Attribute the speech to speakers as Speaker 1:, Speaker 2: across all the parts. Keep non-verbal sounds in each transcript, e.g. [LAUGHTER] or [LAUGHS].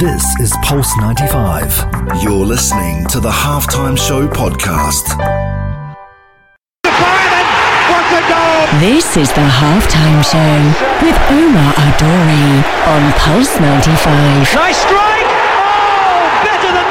Speaker 1: This is Pulse 95. You're listening to the Halftime Show podcast.
Speaker 2: This is the halftime show with Omar Adori on Pulse 95.
Speaker 3: Nice strike! Oh, better than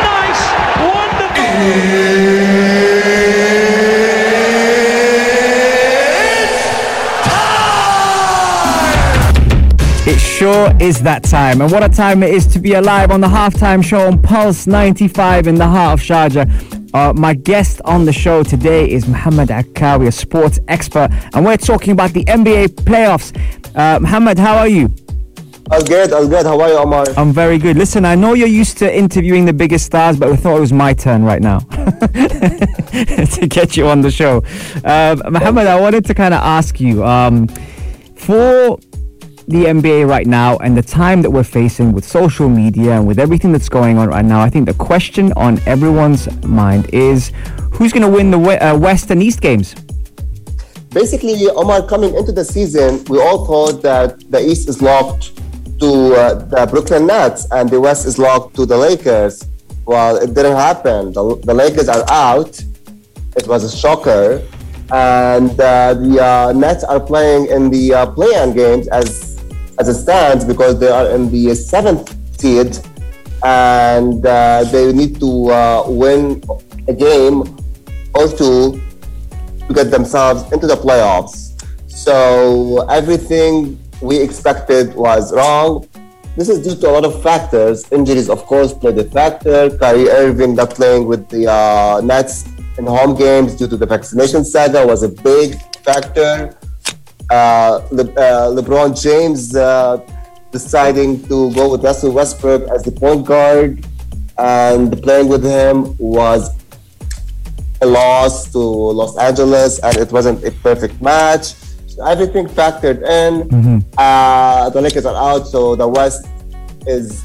Speaker 4: It sure is that time, and what a time it is to be alive on the halftime show on Pulse 95 in the heart of Sharjah. Uh, my guest on the show today is Mohammad Akkawi, a sports expert, and we're talking about the NBA playoffs. Uh, Mohammad, how are you?
Speaker 5: All good, all good. How are you, Omar?
Speaker 4: I'm very good. Listen, I know you're used to interviewing the biggest stars, but we thought it was my turn right now [LAUGHS] to get you on the show. Uh, Mohammad, I wanted to kind of ask you um, for the NBA right now and the time that we're facing with social media and with everything that's going on right now, I think the question on everyone's mind is who's going to win the uh, West and East games?
Speaker 5: Basically, Omar, coming into the season, we all thought that the East is locked to uh, the Brooklyn Nets and the West is locked to the Lakers. Well, it didn't happen. The, the Lakers are out. It was a shocker. And uh, the uh, Nets are playing in the uh, play-in games as as it stands because they are in the seventh seed and uh, they need to uh, win a game or two to get themselves into the playoffs. So everything we expected was wrong. This is due to a lot of factors. Injuries, of course, played a factor. Kyrie Irving not playing with the uh, Nets in home games due to the vaccination saga was a big factor. Uh, Le, uh, LeBron James uh, deciding to go with Russell Westbrook as the point guard, and playing with him was a loss to Los Angeles, and it wasn't a perfect match. So everything factored in. Mm-hmm. the Lakers are out, so the West is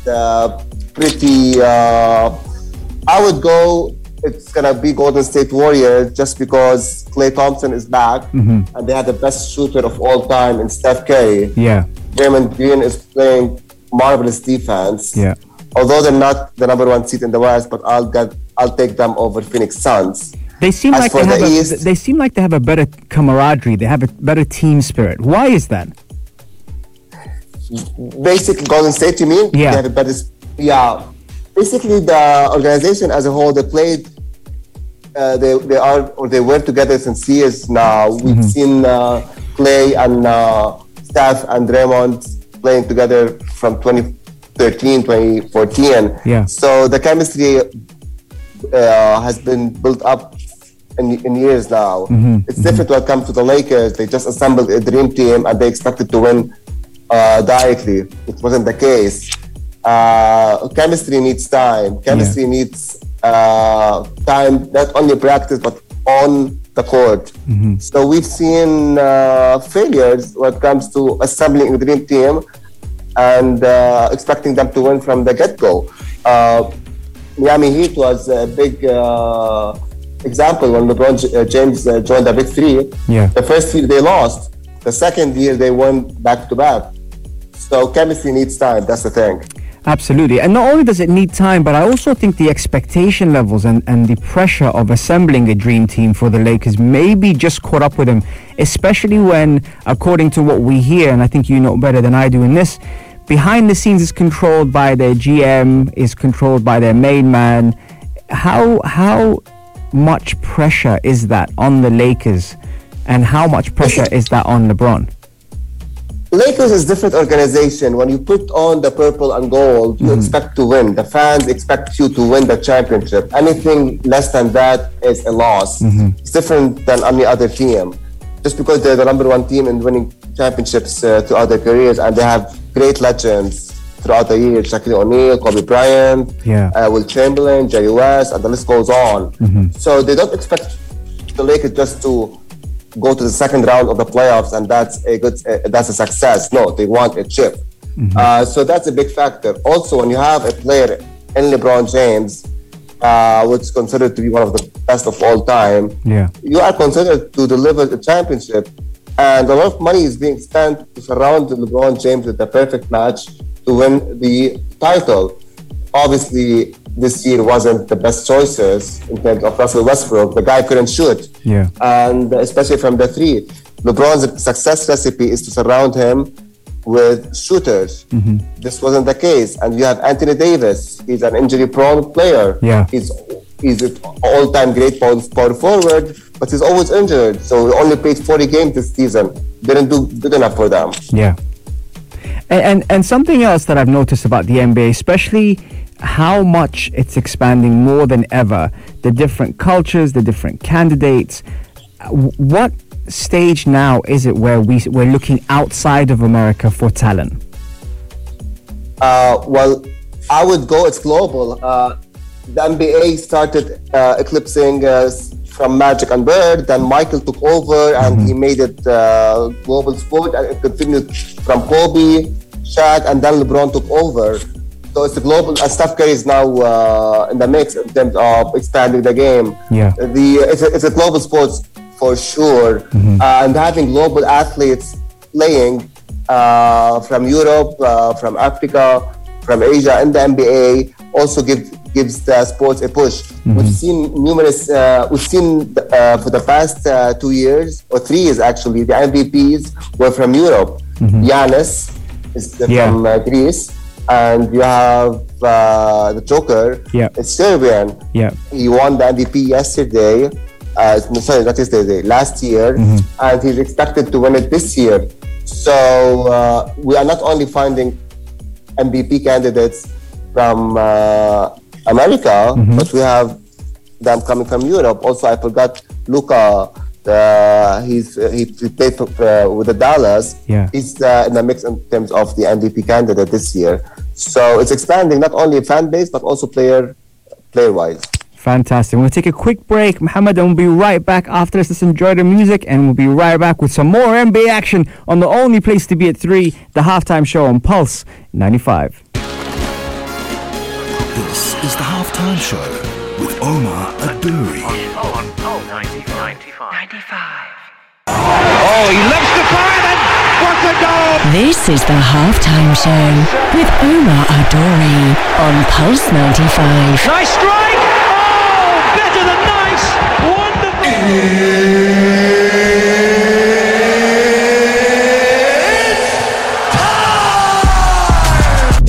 Speaker 5: pretty. I would go it's gonna be Golden State Warriors just because Klay Thompson is back mm-hmm. and they have the best shooter of all time in Steph Curry.
Speaker 4: Yeah.
Speaker 5: Draymond Green is playing marvelous defense.
Speaker 4: Yeah.
Speaker 5: Although they're not the number one seed in the West, but I'll get I'll take them over Phoenix Suns.
Speaker 4: They seem As like they have the a, East, they seem like they have a better camaraderie. They have a better team spirit. Why is that?
Speaker 5: Basically, Golden State. You mean?
Speaker 4: Yeah.
Speaker 5: They have a better. Yeah. Basically, the organization as a whole, they played uh, they, they are or they were together since years now. We've mm-hmm. seen uh, Klay and uh, Steph and Draymond playing together from 2013, 2014.
Speaker 4: Yeah.
Speaker 5: So the chemistry uh, has been built up in, in years now. Mm-hmm. It's mm-hmm. different when it comes to the Lakers. They just assembled a dream team and they expected to win uh, directly. It wasn't the case. Uh, chemistry needs time. Chemistry yeah. needs uh, time, not only practice, but on the court. Mm-hmm. So we've seen uh, failures when it comes to assembling a dream team and uh, expecting them to win from the get-go. Uh, Miami Heat was a big uh, example when LeBron uh, James joined the Big Three.
Speaker 4: Yeah.
Speaker 5: The first year they lost. The second year they won back to back. So chemistry needs time. That's the thing.
Speaker 4: Absolutely. And not only does it need time, but I also think the expectation levels and, and the pressure of assembling a dream team for the Lakers maybe just caught up with them, especially when, according to what we hear, and I think you know better than I do in this, behind the scenes is controlled by their GM, is controlled by their main man. How, how much pressure is that on the Lakers? And how much pressure is that on LeBron?
Speaker 5: Lakers is different organization. When you put on the purple and gold, you mm-hmm. expect to win. The fans expect you to win the championship. Anything less than that is a loss. Mm-hmm. It's different than any other team. Just because they're the number one team in winning championships uh, throughout their careers, and they have great legends throughout the years: Shaquille O'Neal, Kobe Bryant,
Speaker 4: yeah. uh,
Speaker 5: Wilt Chamberlain, Jerry West, and the list goes on. Mm-hmm. So they don't expect the Lakers just to go to the second round of the playoffs and that's a good uh, that's a success. No they want a chip. Mm-hmm. uh, so that's a big factor. Also when you have a player in lebron james uh, which is considered to be one of the best of all time
Speaker 4: yeah.
Speaker 5: you are considered to deliver the championship. And a lot of money is being spent to surround lebron james with the perfect match to win the title obviously this year wasn't the best choices in terms of Russell Westbrook. The guy couldn't shoot.
Speaker 4: Yeah.
Speaker 5: And especially from the three. LeBron's success recipe is to surround him with shooters. Mm-hmm. This wasn't the case. And you have Anthony Davis. He's an injury prone player.
Speaker 4: Yeah.
Speaker 5: He's he's an all time great power power forward, but he's always injured. So he only played 40 games this season. Didn't do good enough for them.
Speaker 4: Yeah. And, and and something else that I've noticed about the NBA, especially how much it's expanding more than ever, the different cultures, the different candidates. What stage now is it where we we're looking outside of America for talent?
Speaker 5: Uh, well, I would go. It's global. Uh, the NBA started uh, eclipsing uh, from Magic and Bird. Then Michael took over, and he made it uh, global sport. And it continued from Kobe, Shaq, and then LeBron took over. So it's a global. And Steph is now uh, in the mix in terms of expanding the game.
Speaker 4: Yeah.
Speaker 5: The it's a, it's a global sport for sure, uh, and having global athletes playing uh, from Europe, uh, from Africa, from Asia, in the NBA also give, gives the sports a push. We've seen numerous. Uh, we've seen uh, for the past uh, two years or three years actually, the MVPs were from Europe. Giannis is
Speaker 4: Yeah.
Speaker 5: from uh, Greece, and you have uh, the Joker.
Speaker 4: Yeah.
Speaker 5: it's Serbian.
Speaker 4: Yeah.
Speaker 5: He won the MVP yesterday. Uh, no, sorry, not yesterday, last year, and he's expected to win it this year. So uh, we are not only finding MVP candidates from uh, America, but we have them coming from Europe. Also, I forgot Luka. Uh, he's uh, he, he played for, uh, with the Dallas.
Speaker 4: Yeah.
Speaker 5: He's uh, in the mix in terms of the MVP candidate this year. So it's expanding not only fan base but also player player wise.
Speaker 4: Fantastic. We'll take a quick break, Mohammad, and we'll be right back after this. Let's enjoy the music, and we'll be right back with some more NBA action on the only place to be at 3, the halftime show on Pulse 95.
Speaker 1: This is the halftime show with Omar Adouri.
Speaker 3: On Pulse 95. Oh, he loves to fire then. What a goal!
Speaker 2: This is the halftime show with Omar Adori on Pulse 95.
Speaker 3: Nice strike! Oh, better than nice! Wonderful!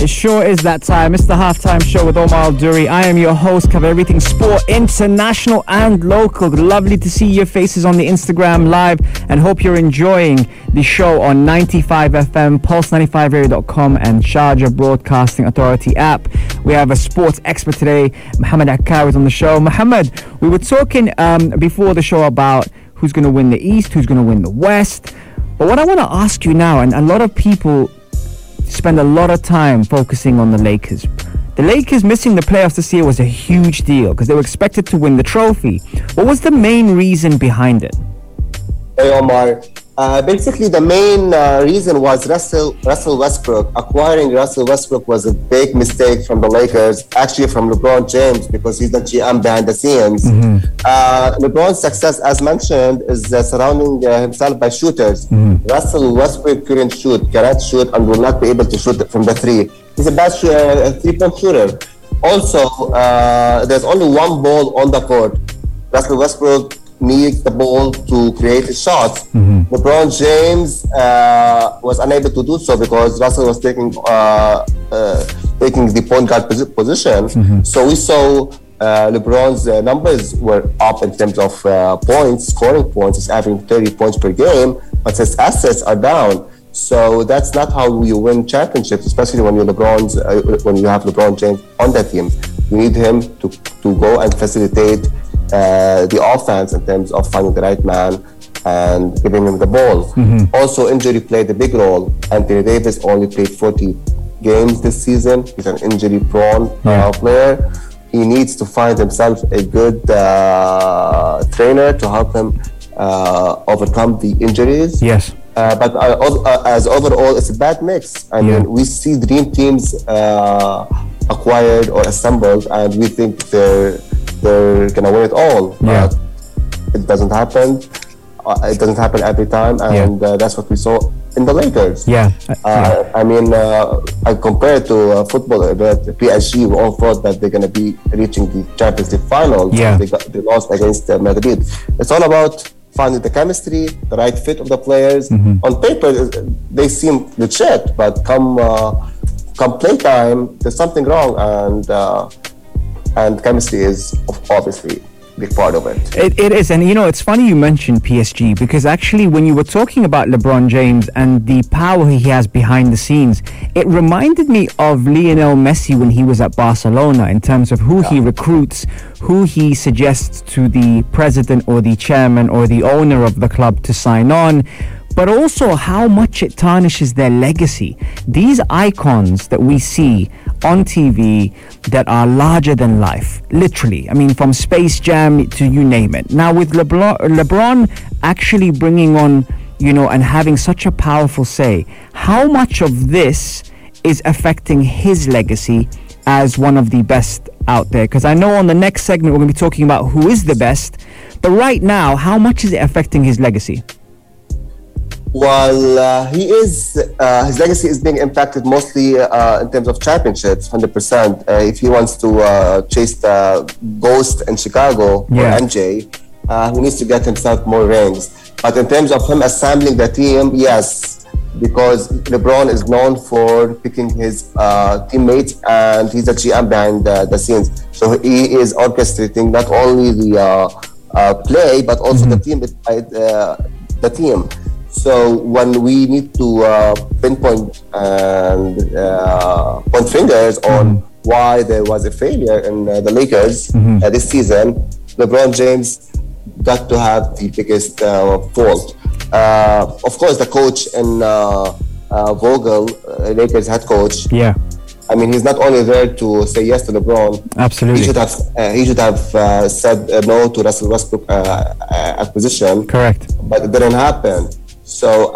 Speaker 4: It sure is that time. It's the halftime show with Omar Duri. I am your host, cover everything sport, international and local. Lovely to see your faces on the Instagram live and hope you're enjoying the show on 95 FM, pulse95radio.com, and Sharjah Broadcasting Authority app. We have a sports expert today, Mohammad Akkar is on the show. Mohammad, we were talking um, before the show about who's going to win the East, who's going to win the West. But what I want to ask you now, and a lot of people spend a lot of time focusing on the Lakers. The Lakers missing the playoffs this year was a huge deal because they were expected to win the trophy. What was the main reason behind it?
Speaker 5: Hey Omar. Uh, basically, the main uh, reason was Russell Russell Westbrook. Acquiring Russell Westbrook was a big mistake from the Lakers, actually from LeBron James, because he's the GM behind the scenes. Uh, LeBron's success, as mentioned, is uh, surrounding uh, himself by shooters. Russell Westbrook couldn't shoot, cannot shoot, and will not be able to shoot from the three. He's a bad sh- uh, three-point shooter. Also, uh, there's only one ball on the court. Russell Westbrook needs the ball to create his shots. LeBron James uh, was unable to do so because Russell was taking uh, uh, taking the point guard posi- position. So we saw uh, LeBron's uh, numbers were up in terms of uh, points, scoring points. He's averaging 30 points per game, but his assets are down. So that's not how you win championships, especially when you're LeBron's uh, when you have LeBron James on that team. You need him to, to go and facilitate uh, the offense in terms of finding the right man and giving him the ball. Also, injury played a big role. Anthony Davis only played 40 games this season. He's an injury-prone uh, player. He needs to find himself a good uh, trainer to help him uh, overcome the injuries.
Speaker 4: Yes.
Speaker 5: Uh, but uh, uh, as overall, it's a bad mix. I
Speaker 4: Yeah.
Speaker 5: mean, we see dream teams uh, acquired or assembled, and we think they're they're gonna win it all.
Speaker 4: Yeah.
Speaker 5: But it doesn't happen. Uh, it doesn't happen every time, and uh, that's what we saw in the Lakers.
Speaker 4: Yeah.
Speaker 5: Uh, I mean, uh, I compare it to uh, football, but PSG, we all thought that they're going to be reaching the Champions League final.
Speaker 4: Yeah.
Speaker 5: They, got, they lost against uh, Madrid. It's all about finding the chemistry, the right fit of the players. On paper, uh, they seem legit, but come uh, come playtime, there's something wrong, and uh, and chemistry is obviously a big part of it.
Speaker 4: It, it is, and you know, it's funny you mentioned PSG because actually, when you were talking about LeBron James and the power he has behind the scenes, it reminded me of Lionel Messi when he was at Barcelona in terms of who he recruits, who he suggests to the president or the chairman or the owner of the club to sign on. But also how much it tarnishes their legacy. These icons that we see on TV that are larger than life, literally. I mean, from Space Jam to you name it. Now, with LeBron, LeBron actually bringing on, you know, and having such a powerful say, how much of this is affecting his legacy as one of the best out there? Because I know on the next segment we're going to be talking about who is the best. But right now, how much is it affecting his legacy?
Speaker 5: Well, uh, he is, uh, his legacy is being impacted mostly uh, in terms of championships, 100%. Uh, if he wants to uh, chase the ghost in Chicago
Speaker 4: Yeah.
Speaker 5: or MJ, uh, he needs to get himself more rings. But in terms of him assembling the team, yes, because LeBron is known for picking his uh, teammates and he's a GM behind the, the scenes. So he is orchestrating not only the uh, uh, play, but also the team, uh, the team. So when we need to uh, pinpoint and uh, point fingers on why there was a failure in uh, the Lakers uh, this season, LeBron James got to have the biggest uh, fault. Uh, of course, the coach and uh, uh, Vogel, uh, Lakers head coach.
Speaker 4: Yeah,
Speaker 5: I mean, he's not only there to say yes to LeBron.
Speaker 4: absolutely.
Speaker 5: He should have uh, he should have uh, said uh, no to Russell Westbrook acquisition
Speaker 4: Correct.
Speaker 5: but it didn't happen. So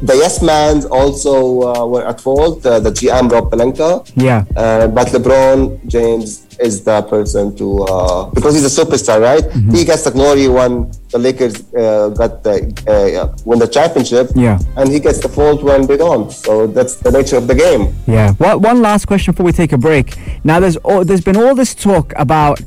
Speaker 5: the yes mans also uh, were at fault. Uh, the GM Rob Pelinka,
Speaker 4: Yeah.
Speaker 5: uh, but LeBron James is the person to uh, because he's a superstar, right?
Speaker 4: Mm-hmm.
Speaker 5: He gets the glory when the Lakers uh, got the uh, win the championship,
Speaker 4: Yeah.
Speaker 5: and he gets the fault when they don't. So that's the nature of the game.
Speaker 4: Yeah. One, one last question before we take a break. Now, there's all, there's been all this talk about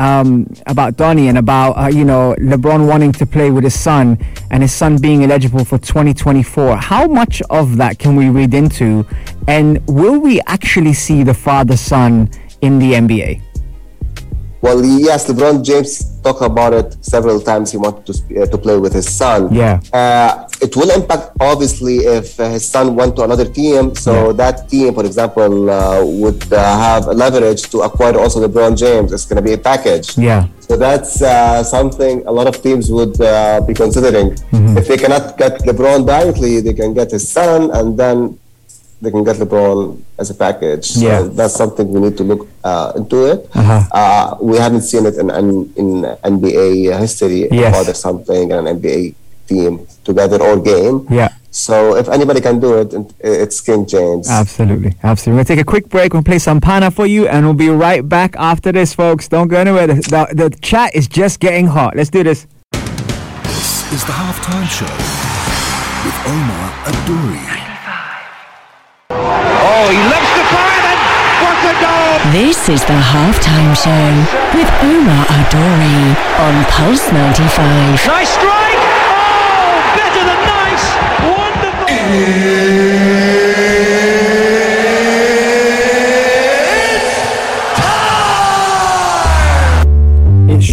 Speaker 4: um, about Bronny and about uh, you know LeBron wanting to play with his son and his son being eligible for 2024. How much of that can we read into, and will we actually see the father son in the NBA?
Speaker 5: Well, yes, LeBron James talked about it several times. He wanted to uh, to play with his son.
Speaker 4: Yeah.
Speaker 5: Uh, it will impact obviously if uh, his son went to another team. So that team, for example, uh, would uh, have leverage to acquire also LeBron James. It's going to be a package.
Speaker 4: Yeah.
Speaker 5: So that's uh, something a lot of teams would uh, be considering.
Speaker 4: Mm-hmm.
Speaker 5: If they cannot get LeBron directly, they can get his son, and then they can get LeBron as a package. So
Speaker 4: Yeah.
Speaker 5: that's something we need to look uh, into it.
Speaker 4: Uh-huh.
Speaker 5: Uh, we haven't seen it in in, in NBA history
Speaker 4: Yes.
Speaker 5: about something and an NBA team together or game.
Speaker 4: Yeah.
Speaker 5: So if anybody can do it, it's King James.
Speaker 4: Absolutely, absolutely. We'll take a quick break. We'll play some Pana for you, and we'll be right back after this, folks. Don't go anywhere. The, the, the chat is just getting hot. Let's do this.
Speaker 1: This is the halftime show with Omar Adouri.
Speaker 3: Oh, he loves to fire then. What a goal!
Speaker 2: This is the halftime show with Omar Adori on Pulse 95.
Speaker 3: Nice strike! Oh, better than nice! Wonderful!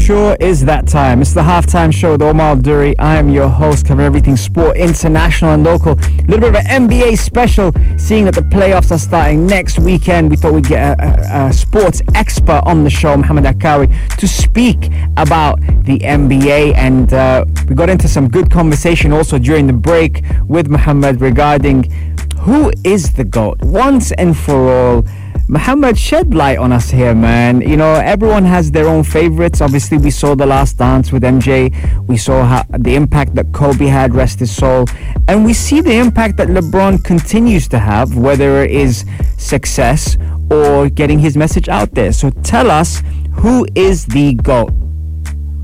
Speaker 4: Sure is that time. It's the halftime show with Omar Duri. I am your host, covering everything sport, international and local. A little bit of an NBA special, seeing that the playoffs are starting next weekend. We thought we'd get a, a, a sports expert on the show, Mohammad Akkawi, to speak about the NBA. And uh, we got into some good conversation also during the break with Mohammad regarding who is the GOAT once and for all. Mohammad, shed light on us here, man. You know, everyone has their own favorites. Obviously, we saw The Last Dance with MJ. We saw how, the impact that Kobe had, rest his soul. And we see the impact that LeBron continues to have, whether it is success or getting his message out there. So tell us, who is the GOAT?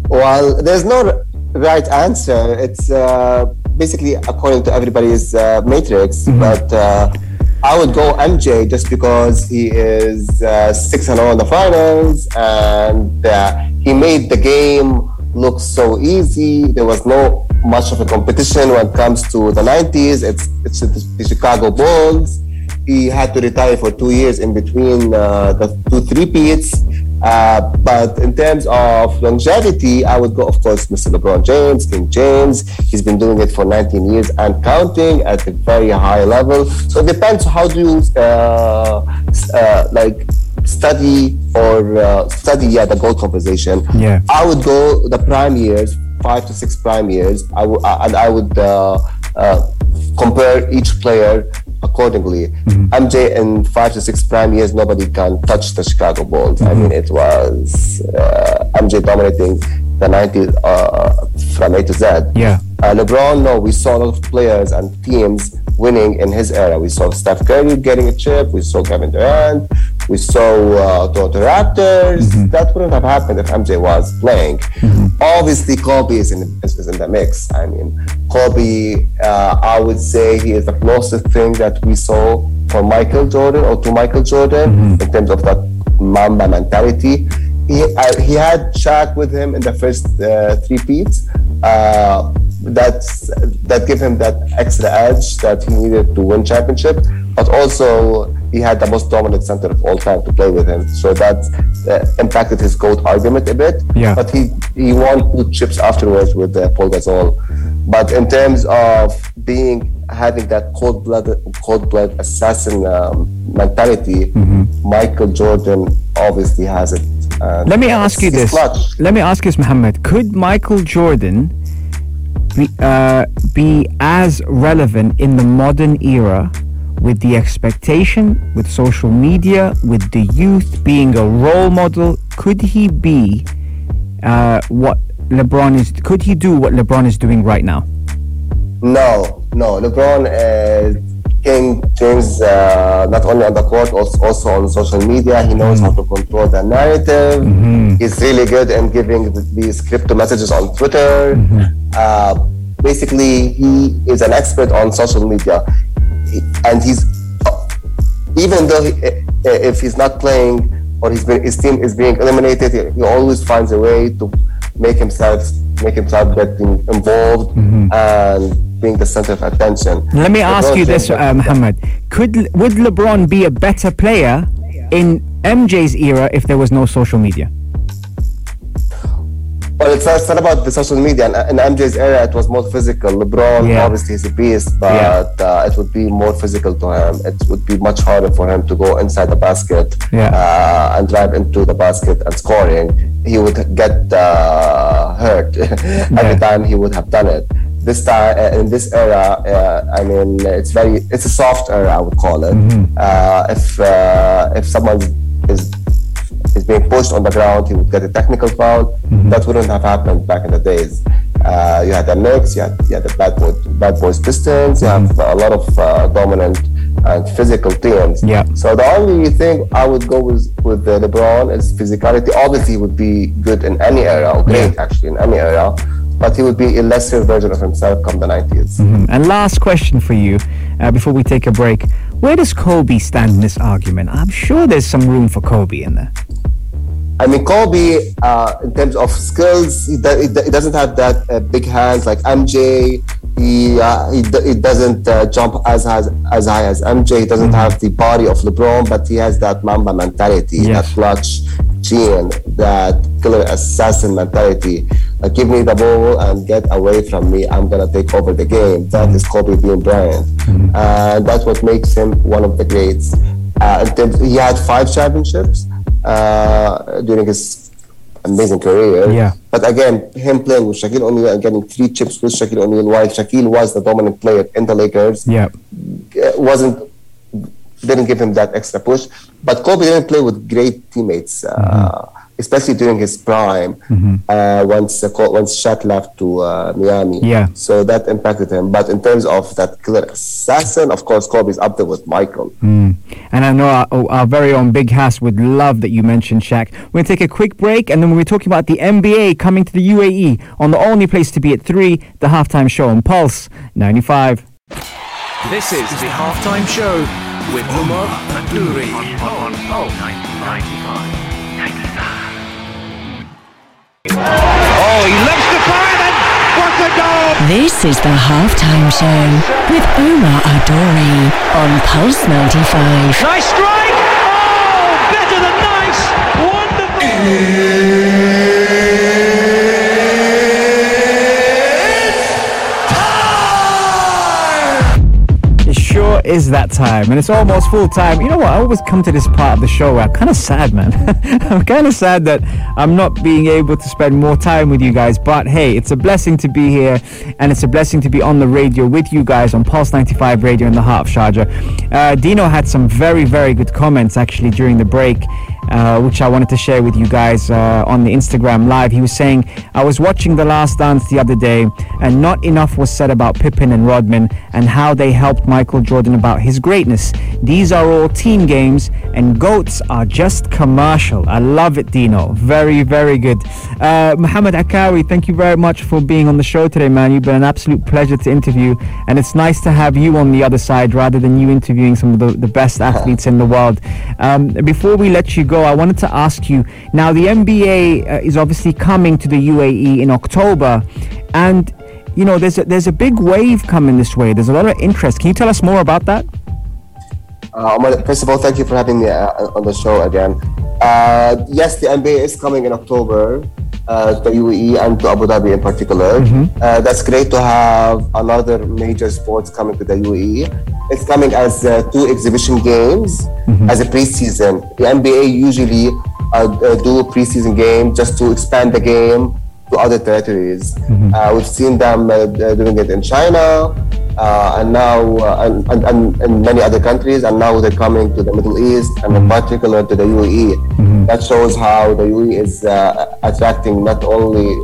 Speaker 5: Well, there's no right answer. It's uh, basically according to everybody's uh, matrix,
Speaker 4: Mm-hmm.
Speaker 5: but uh, I would go MJ just because he is uh, six and all in the finals, and uh, he made the game look so easy. There was no much of a competition when it comes to the '90s. It's it's the Chicago Bulls. He had to retire for two years in between uh, the two three-peats. Uh, but in terms of longevity, I would go, of course, Mr. LeBron James, King James. He's been doing it for 19 years and counting at a very high level. So it depends how do you uh, uh, like study or uh, study yeah the GOAT conversation.
Speaker 4: Yeah.
Speaker 5: I would go the prime years, five to six prime years. I would uh, and I would uh, uh, compare each player accordingly. MJ in five to six prime years, nobody can touch the Chicago Bulls. I mean, it was uh, MJ dominating the 90s uh, from A to Z.
Speaker 4: Yeah.
Speaker 5: Uh, LeBron, no, we saw a lot of players and teams winning in his era. We saw Steph Curry getting a chip. We saw Kevin Durant. We saw uh, Toronto Raptors. That wouldn't have happened if MJ was playing. Obviously, Kobe is in, is, is in the mix. I mean, Kobe, uh, I would say he is the closest thing that we saw for Michael Jordan or to Michael Jordan in terms of that Mamba mentality. He, uh, he had Shaq with him in the first uh, three peats. Uh, that's that give him that extra edge that he needed to win championship. But also he had the most dominant center of all time to play with him, so that uh, impacted his goat argument a bit.
Speaker 4: Yeah.
Speaker 5: But he he won two chips afterwards with uh, Pau Gasol. But in terms of being having that cold blooded cold blood assassin um, mentality, Michael Jordan obviously has it.
Speaker 4: Let me ask you this.
Speaker 5: clutch.
Speaker 4: Let me ask you this, Mohammad. Could Michael Jordan be, uh, be as relevant in the modern era with the expectation, with social media, with the youth being a role model? Could he be uh, what LeBron is? Could he do what LeBron is doing right now?
Speaker 5: No, no. LeBron is King James uh, not only on the court, also, also on social media. He knows how to control the narrative. He's really good in giving these crypto messages on Twitter. Uh, basically, he is an expert on social media, and he's even though he, eh, eh, if he's not playing or he's been, his team is being eliminated, he, he always finds a way to make himself make himself getting involved mm-hmm. and being the center of attention.
Speaker 4: Let me ask you this, uh, Mohammad. Could would LeBron be a better player in MJ's era if there was no social media?
Speaker 5: Well, it's, it's not about the social media. In, in MJ's era, it was more physical. LeBron,
Speaker 4: Yeah.
Speaker 5: obviously, is a beast, but
Speaker 4: Yeah.
Speaker 5: uh, it would be more physical to him. It would be much harder for him to go inside the basket
Speaker 4: Yeah.
Speaker 5: uh, and drive into the basket and scoring. He would get uh, hurt [LAUGHS] every time he would have done it. This time, uh, in this era, uh, I mean, it's very, it's a soft era, I would call it.
Speaker 4: Mm-hmm.
Speaker 5: Uh, if uh, if someone is is being pushed on the ground, he would get a technical foul. That wouldn't have happened back in the days. Uh, you had the Knicks, you had, you had the Bad, Boy, Bad Boys Pistons, you have a lot of uh, dominant and physical teams.
Speaker 4: Yeah.
Speaker 5: So the only thing I would go with with LeBron is physicality. Obviously, he would be good in any era, or great actually in any era, but he would be a lesser version of himself come the 90s.
Speaker 4: And last question for you uh, before we take a break. Where does Kobe stand in this argument? I'm sure there's some room for Kobe in there.
Speaker 5: I mean, Kobe, uh, in terms of skills, it, doesn't have that uh, big hands like MJ. He uh, he, he doesn't uh, jump as high, as high as MJ. He doesn't have the body of LeBron, but he has that Mamba mentality,
Speaker 4: Yes.
Speaker 5: that clutch gene, that killer assassin mentality. Like, give me the ball and get away from me. I'm gonna take over the game. That is Kobe Bean Bryant, and that's what makes him one of the greats. Uh, he had five championships uh, during his amazing career.
Speaker 4: Yeah.
Speaker 5: But again, him playing with Shaquille O'Neal and getting three chips with Shaquille O'Neal, while Shaquille was the dominant player in the Lakers,
Speaker 4: Yeah.
Speaker 5: uh, wasn't didn't give him that extra push. But Kobe didn't play with great teammates. Uh, especially during his prime. Uh, once uh, co- once Shaq left to uh, Miami,
Speaker 4: Yeah.
Speaker 5: So that impacted him. But in terms of that killer assassin, of course, Kobe's up there with Michael.
Speaker 4: And I know our, our very own Big Hass would love that you mentioned Shaq. We're going to take a quick break, and then we're talking about the NBA coming to the UAE on the only place to be at 3, the halftime show on Pulse 95.
Speaker 6: This is the halftime show with Umar Adouri.
Speaker 3: On, on, on, 95. 95. Oh, he loves to fire then! What a goal!
Speaker 2: This is the halftime show with Omar Adori on Pulse 95.
Speaker 3: Nice strike! Oh, better than nice! Wonderful!
Speaker 4: Is that time, and it's almost full time. You know what? I always come to this part of the show where I'm kind of sad, man. [LAUGHS] I'm kind of sad that I'm not being able to spend more time with you guys. But hey, it's a blessing to be here, and it's a blessing to be on the radio with you guys on Pulse 95 Radio in the heart of Sharjah. Uh, Dino had some very, very good comments actually during the break. Uh, which I wanted to share with you guys uh, on the Instagram live. He was saying, I was watching The Last Dance the other day, and not enough was said about Pippen and Rodman and how they helped Michael Jordan about his greatness. These are all team games, and GOATs are just commercial. I love it, Dino. Very, very good. Uh, Mohammad Akkawi, thank you very much for being on the show today, man. You've been an absolute pleasure to interview, and it's nice to have you on the other side rather than you interviewing some of the, the best athletes in the world. Um, before we let you go, I wanted to ask you now, the NBA uh, is obviously coming to the UAE in October, and you know, there's a, there's a big wave coming this way. There's a lot of interest. Can you tell us more about that?
Speaker 5: Uh, first of all, thank you for having me uh, on the show again. Uh, yes, the NBA is coming in October uh, to UAE and to Abu Dhabi in particular. Uh, that's great to have another major sports coming to the UAE. It's coming as uh, two exhibition games as a preseason. The NBA usually uh, do a preseason game just to expand the game to other territories. Uh, we've seen them uh, doing it in China, uh, and now uh, and, and, and in many other countries, and now they're coming to the Middle East and in particular to the UAE. That shows how the UAE is uh, attracting not only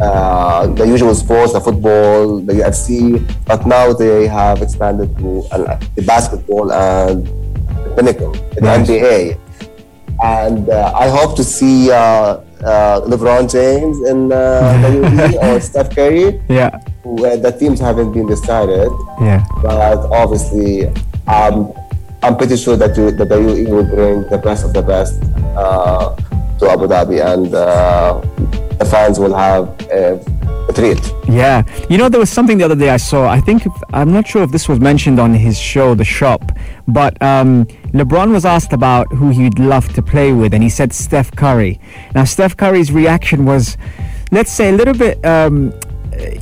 Speaker 5: uh, the usual sports, the football, the UFC, but now they have expanded to uh, the basketball and the pinnacle, the. NBA. And uh, I hope to see uh, uh, LeBron James in uh, [LAUGHS] or Steph Curry.
Speaker 4: Yeah,
Speaker 5: Where the teams haven't been decided,
Speaker 4: yeah.
Speaker 5: but obviously, um, I'm pretty sure that, you, that the UAE will bring the best of the best uh, to Abu Dhabi, and uh, the fans will have a, a treat.
Speaker 4: Yeah, you know there was something the other day I saw. I think if, I'm not sure if this was mentioned on his show, The Shop, but um, LeBron was asked about who he'd love to play with, and he said Steph Curry. Now Steph Curry's reaction was, let's say, a little bit, um,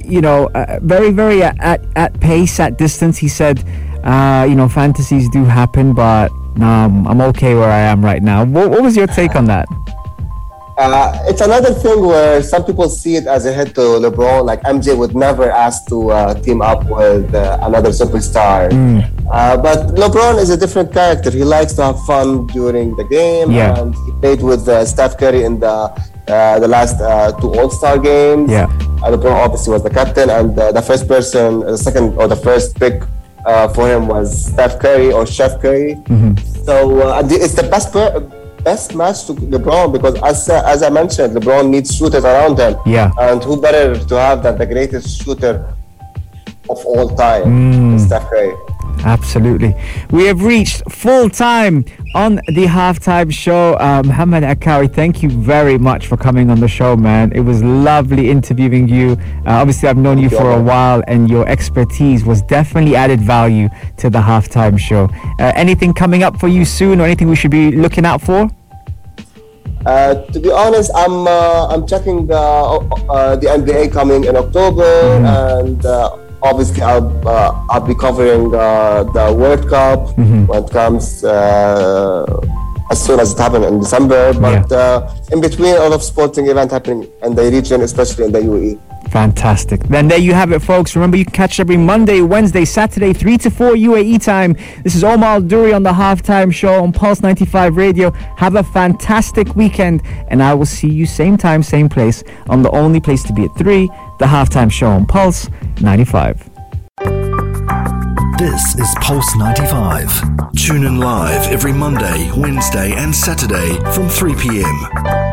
Speaker 4: you know, uh, very, very at, at at pace, at distance. He said, uh, you know, fantasies do happen, but um, I'm okay where I am right now. What, what was your take on that?
Speaker 5: Uh, it's another thing where some people see it as a hit to LeBron. Like MJ would never ask to uh, team up with uh, another superstar. Uh, but LeBron is a different character. He likes to have fun during the game.
Speaker 4: Yeah.
Speaker 5: And he played with uh, Steph Curry in the uh, the last uh, two All Star games.
Speaker 4: Yeah.
Speaker 5: LeBron obviously was the captain, and uh, the first person, the second or the first pick uh, for him was Steph Curry or Chef Curry. So uh, the- it's the best per- best match to LeBron because as uh, as I mentioned, LeBron needs shooters around him.
Speaker 4: Yeah.
Speaker 5: And who better to have than the greatest shooter of all time, Steph Curry.
Speaker 4: Absolutely. We have reached full time on the halftime show. Uh, Mohammad Akkawi, thank you very much for coming on the show, man. It was lovely interviewing you. Uh, obviously, I've known you for a while, and your expertise was definitely added value to the halftime show. Uh, anything coming up for you soon, or anything we should be looking out for?
Speaker 5: Uh, to be honest, I'm uh, I'm checking uh, uh, the NBA coming in October, and uh, obviously I'll uh, I'll be covering uh, the World Cup when it comes uh, as soon as it happens in December. But uh, in between, a lot of sporting event happening in the region, especially in the. UAE.
Speaker 4: Fantastic. Then there you have it, folks. Remember, you can catch every Monday, Wednesday, Saturday, 3 to 4 UAE time. This is Omar Duri on the halftime show on Pulse 95 Radio. Have a fantastic weekend, and I will see you same time, same place on the only place to be at 3, the halftime show on Pulse 95.
Speaker 1: This is Pulse 95. Tune in live every Monday, Wednesday, and Saturday from 3 p.m.